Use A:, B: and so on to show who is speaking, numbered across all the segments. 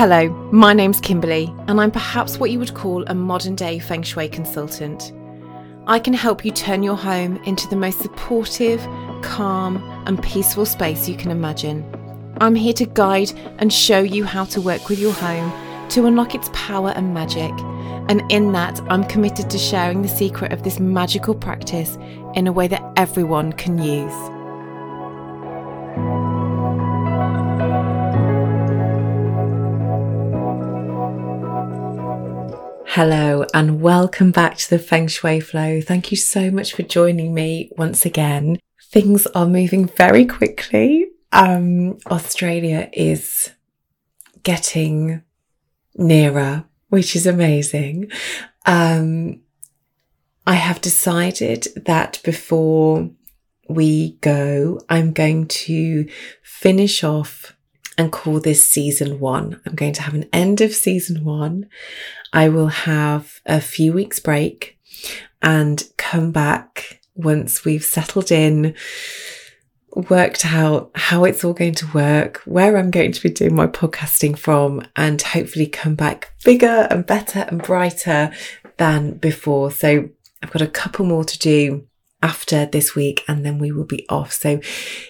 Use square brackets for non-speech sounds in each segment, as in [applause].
A: Hello, my name's Kimberly, and I'm perhaps what you would call a modern day feng shui consultant. I can help you turn your home into the most supportive, calm, and peaceful space you can imagine. I'm here to guide and show you how to work with your home to unlock its power and magic. And in that, I'm committed to sharing the secret of this magical practice in a way that everyone can use. Hello and welcome back to the Feng Shui Flow. Thank you so much for joining me once again. Things are moving very quickly. Um, Australia is getting nearer, which is amazing. Um, I have decided that before we go, I'm going to finish off and call this season one. I'm going to have an end of season one. I will have a few weeks break and come back once we've settled in, worked out how it's all going to work, where I'm going to be doing my podcasting from, and hopefully come back bigger and better and brighter than before. So I've got a couple more to do after this week and then we will be off. So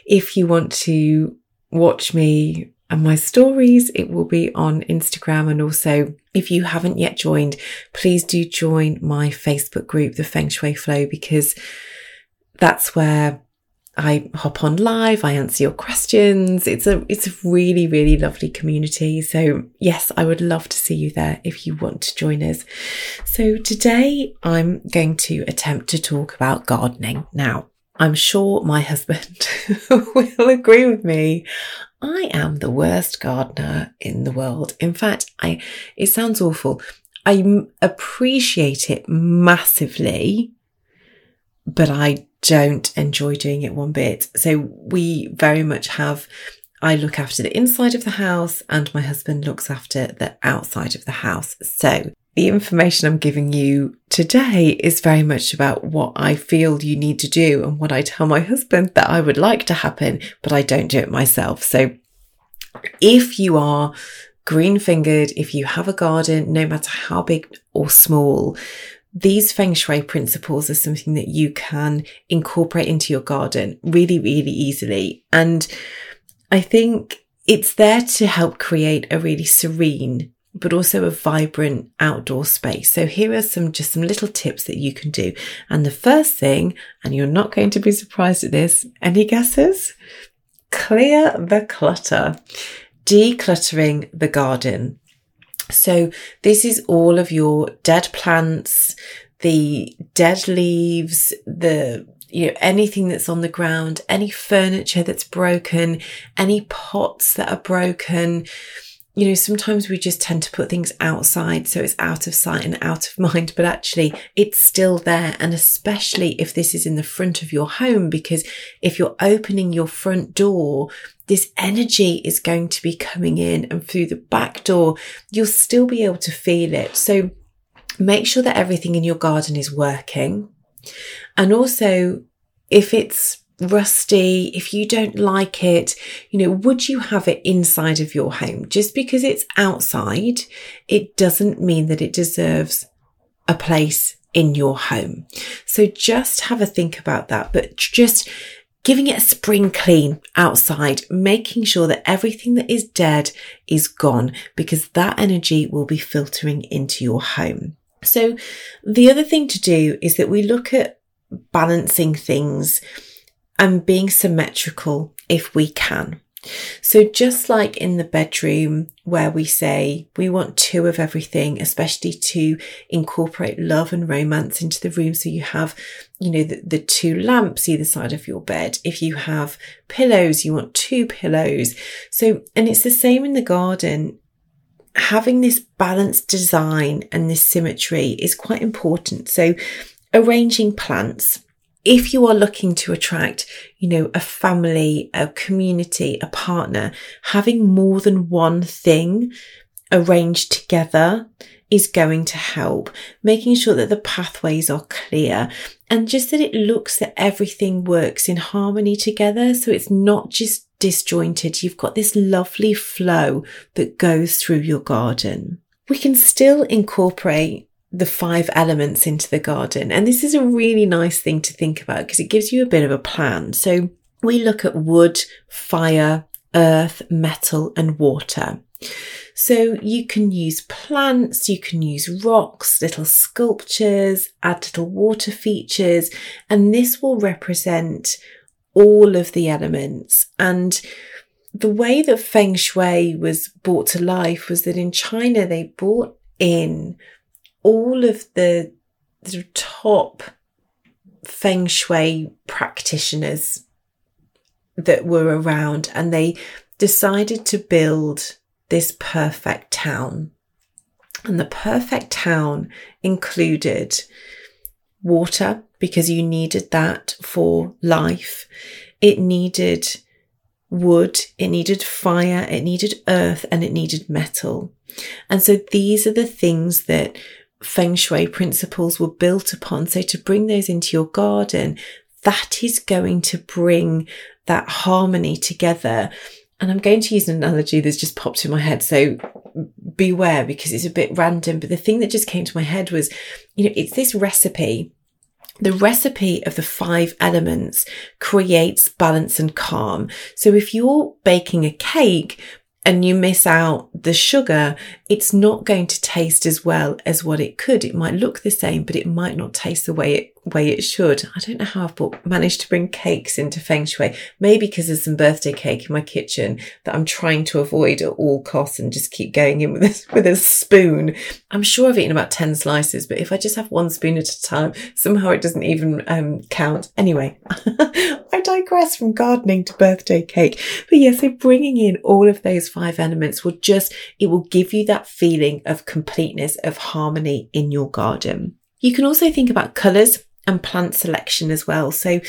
A: if you want to watch me and my stories. It will be on Instagram. And also, if you haven't yet joined, please do join my Facebook group, the Feng Shui Flow, because that's where I hop on live. I answer your questions. It's a, it's a really, really lovely community. So yes, I would love to see you there if you want to join us. So today I'm going to attempt to talk about gardening. Now, I'm sure my husband [laughs] will agree with me. I am the worst gardener in the world. In fact, I, it sounds awful. I appreciate it massively, but I don't enjoy doing it one bit. So we very much have, I look after the inside of the house and my husband looks after the outside of the house. So the information I'm giving you today is very much about what I feel you need to do and what I tell my husband that I would like to happen, but I don't do it myself. So if you are green fingered, if you have a garden, no matter how big or small, these feng shui principles are something that you can incorporate into your garden really, really easily. And I think it's there to help create a really serene but also a vibrant outdoor space. So here are some, just some little tips that you can do. And the first thing, and you're not going to be surprised at this, any guesses? Clear the clutter. Decluttering the garden. So this is all of your dead plants, the dead leaves, the you know, anything that's on the ground, any furniture that's broken, any pots that are broken, you know, sometimes we just tend to put things outside so it's out of sight and out of [laughs] mind, but actually it's still there. And especially if this is in the front of your home, because if you're opening your front door, this energy is going to be coming in and through the back door, you'll still be able to feel it. So make sure that everything in your garden is working. And also, if it's rusty, if you don't like it, you know, would you have it inside of your home? Just because it's outside, it doesn't mean that it deserves a place in your home. So just have a think about that, but just giving it a spring clean outside, making sure that everything that is dead is gone because that energy will be filtering into your home. So the other thing to do is that we look at balancing things and being symmetrical if we can. So just like in the bedroom where we say we want two of everything, especially to incorporate love and romance into the room. So you have, you know, the, the two lamps either side of your bed. If you have pillows, you want two pillows. So, and it's the same in the garden. Having this balanced design and this symmetry is quite important. So arranging plants if you are looking to attract, you know, a family, a community, a partner, having more than one thing arranged together is going to help. Making sure that the pathways are clear and just that it looks that everything works in harmony together. So it's not just disjointed. You've got this lovely flow that goes through your garden. We can still incorporate the five elements into the garden. And this is a really nice thing to think about because it gives you a bit of a plan. So we look at wood, fire, earth, metal, and water. So you can use plants, you can use rocks, little sculptures, add little water features, and this will represent all of the elements. And the way that Feng Shui was brought to life was that in China, they brought in all of the, the top Feng Shui practitioners that were around and they decided to build this perfect town. And the perfect town included water because you needed that for life. It needed wood, it needed fire, it needed earth, and it needed metal. And so these are the things that feng shui principles were built upon. So to bring those into your garden, that is going to bring that harmony together. And I'm going to use an analogy that's just popped in my head. So beware because it's a bit random. But the thing that just came to my head was, you know, it's this recipe. The recipe of the five elements creates balance and calm. So if you're baking a cake, and you miss out the sugar, it's not going to taste as well as what it could. It might look the same, but it might not taste the way it way it should. I don't know how I've brought, managed to bring cakes into feng shui. Maybe because there's some birthday cake in my kitchen that I'm trying to avoid at all costs and just keep going in with a, with a spoon. I'm sure I've eaten about 10 slices, but if I just have one spoon at a time, somehow it doesn't even um, count. Anyway, [laughs] I digress from gardening to birthday cake. But yeah, so bringing in all of those five elements will just, it will give you that feeling of completeness, of harmony in your garden. You can also think about colours and plant selection as well. So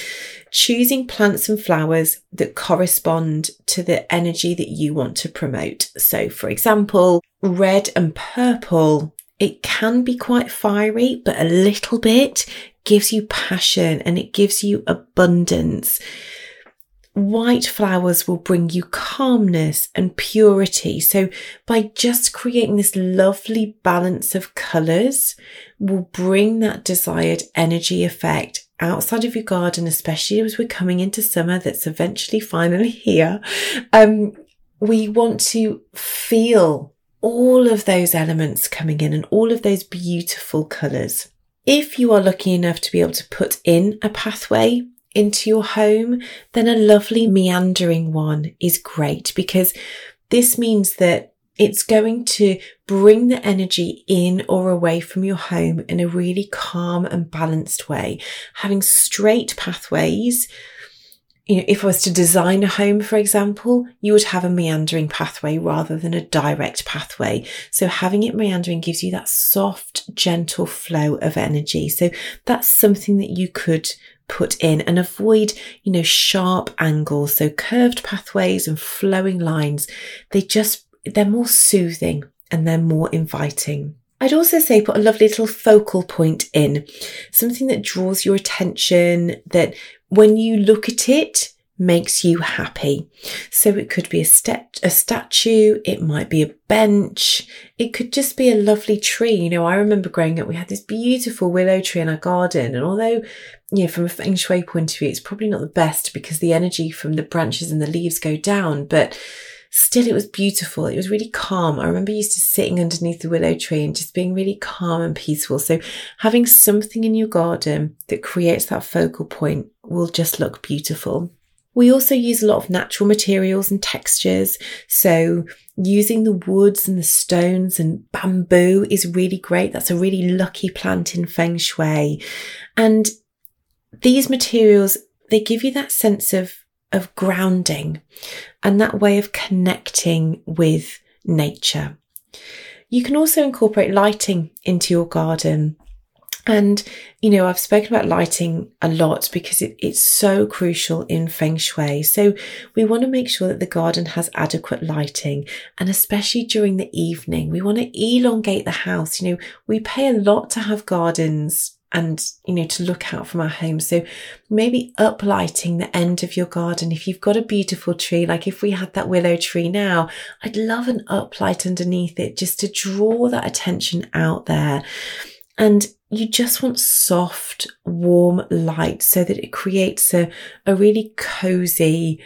A: choosing plants and flowers that correspond to the energy that you want to promote. So for example, red and purple, it can be quite fiery, but a little bit gives you passion and it gives you abundance. White flowers will bring you calmness and purity. So by just creating this lovely balance of colors will bring that desired energy effect outside of your garden, especially as we're coming into summer that's eventually finally here. Um, we want to feel all of those elements coming in and all of those beautiful colors. If you are lucky enough to be able to put in a pathway into your home, then a lovely meandering one is great because this means that it's going to bring the energy in or away from your home in a really calm and balanced way. Having straight pathways, you know, if I was to design a home, for example, you would have a meandering pathway rather than a direct pathway. So having it meandering gives you that soft, gentle flow of energy. So that's something that you could put in and avoid, you know, sharp angles. So curved pathways and flowing lines, they just, they're more soothing and they're more inviting. I'd also say put a lovely little focal point in, something that draws your attention, that when you look at it, makes you happy. So it could be a step, a statue. It might be a bench. It could just be a lovely tree. You know, I remember growing up, we had this beautiful willow tree in our garden. And although, you know, from a feng shui point of view, it's probably not the best because the energy from the branches and the leaves go down, but still it was beautiful. It was really calm. I remember used to sitting underneath the willow tree and just being really calm and peaceful. So having something in your garden that creates that focal point will just look beautiful. We also use a lot of natural materials and textures. So using the woods and the stones and bamboo is really great. That's a really lucky plant in feng shui. And these materials, they give you that sense of, of grounding and that way of connecting with nature. You can also incorporate lighting into your garden. And, you know, I've spoken about lighting a lot because it, it's so crucial in feng shui. So we want to make sure that the garden has adequate lighting and especially during the evening, we want to elongate the house. You know, we pay a lot to have gardens and you know to look out from our home. so maybe uplighting the end of your garden if you've got a beautiful tree like if we had that willow tree now i'd love an uplight underneath it just to draw that attention out there and you just want soft warm light so that it creates a, a really cozy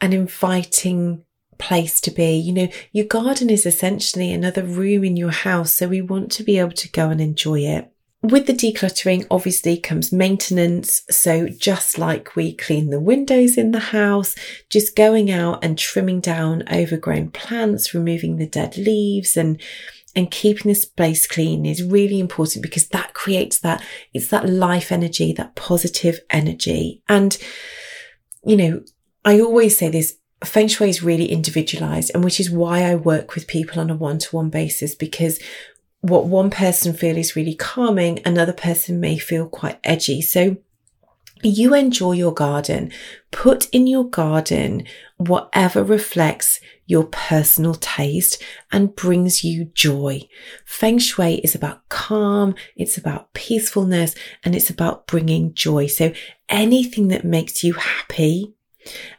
A: and inviting place to be. You know, your garden is essentially another room in your house. So we want to be able to go and enjoy it. With the decluttering, obviously comes maintenance. So just like we clean the windows in the house, just going out and trimming down overgrown plants, removing the dead leaves and and keeping the space clean is really important because that creates that, it's that life energy, that positive energy. And, you know, I always say this, Feng Shui is really individualized and which is why I work with people on a one to one basis because what one person feel is really calming, another person may feel quite edgy. So you enjoy your garden. Put in your garden whatever reflects your personal taste and brings you joy. Feng Shui is about calm. It's about peacefulness and it's about bringing joy. So anything that makes you happy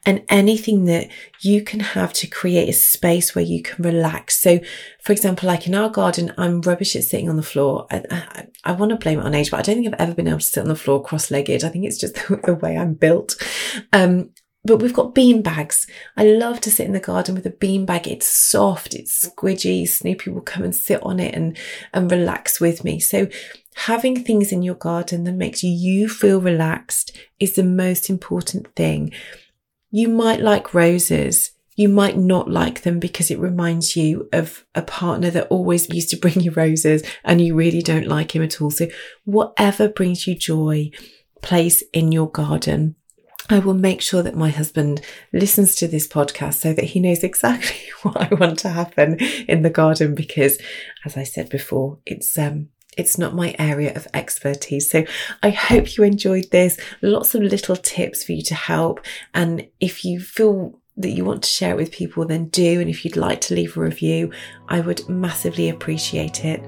A: and anything that you can have to create a space where you can relax. So, for example, like in our garden, I'm rubbish at sitting on the floor. I, I, I want to blame it on age, but I don't think I've ever been able to sit on the floor cross-legged. I think it's just [laughs] the way I'm built. Um, but we've got bean bags. I love to sit in the garden with a bean bag. It's soft, it's squidgy. Snoopy will come and sit on it and, and relax with me. So having things in your garden that makes you feel relaxed is the most important thing. You might like roses. You might not like them because it reminds you of a partner that always used to bring [laughs] you roses and you really don't like him at all. So whatever brings you joy, place in your garden. I will make sure that my husband listens to this podcast so that he knows exactly [laughs] what I want to happen in the garden because as I said before, it's um it's not my area of expertise. So I hope you enjoyed this. Lots of little tips for you to help. And if you feel that you want to share it with people, then do. And if you'd like to leave a review, I would massively appreciate it.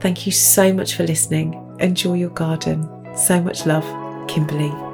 A: Thank you so much for listening. Enjoy your garden. So much love, Kimberly.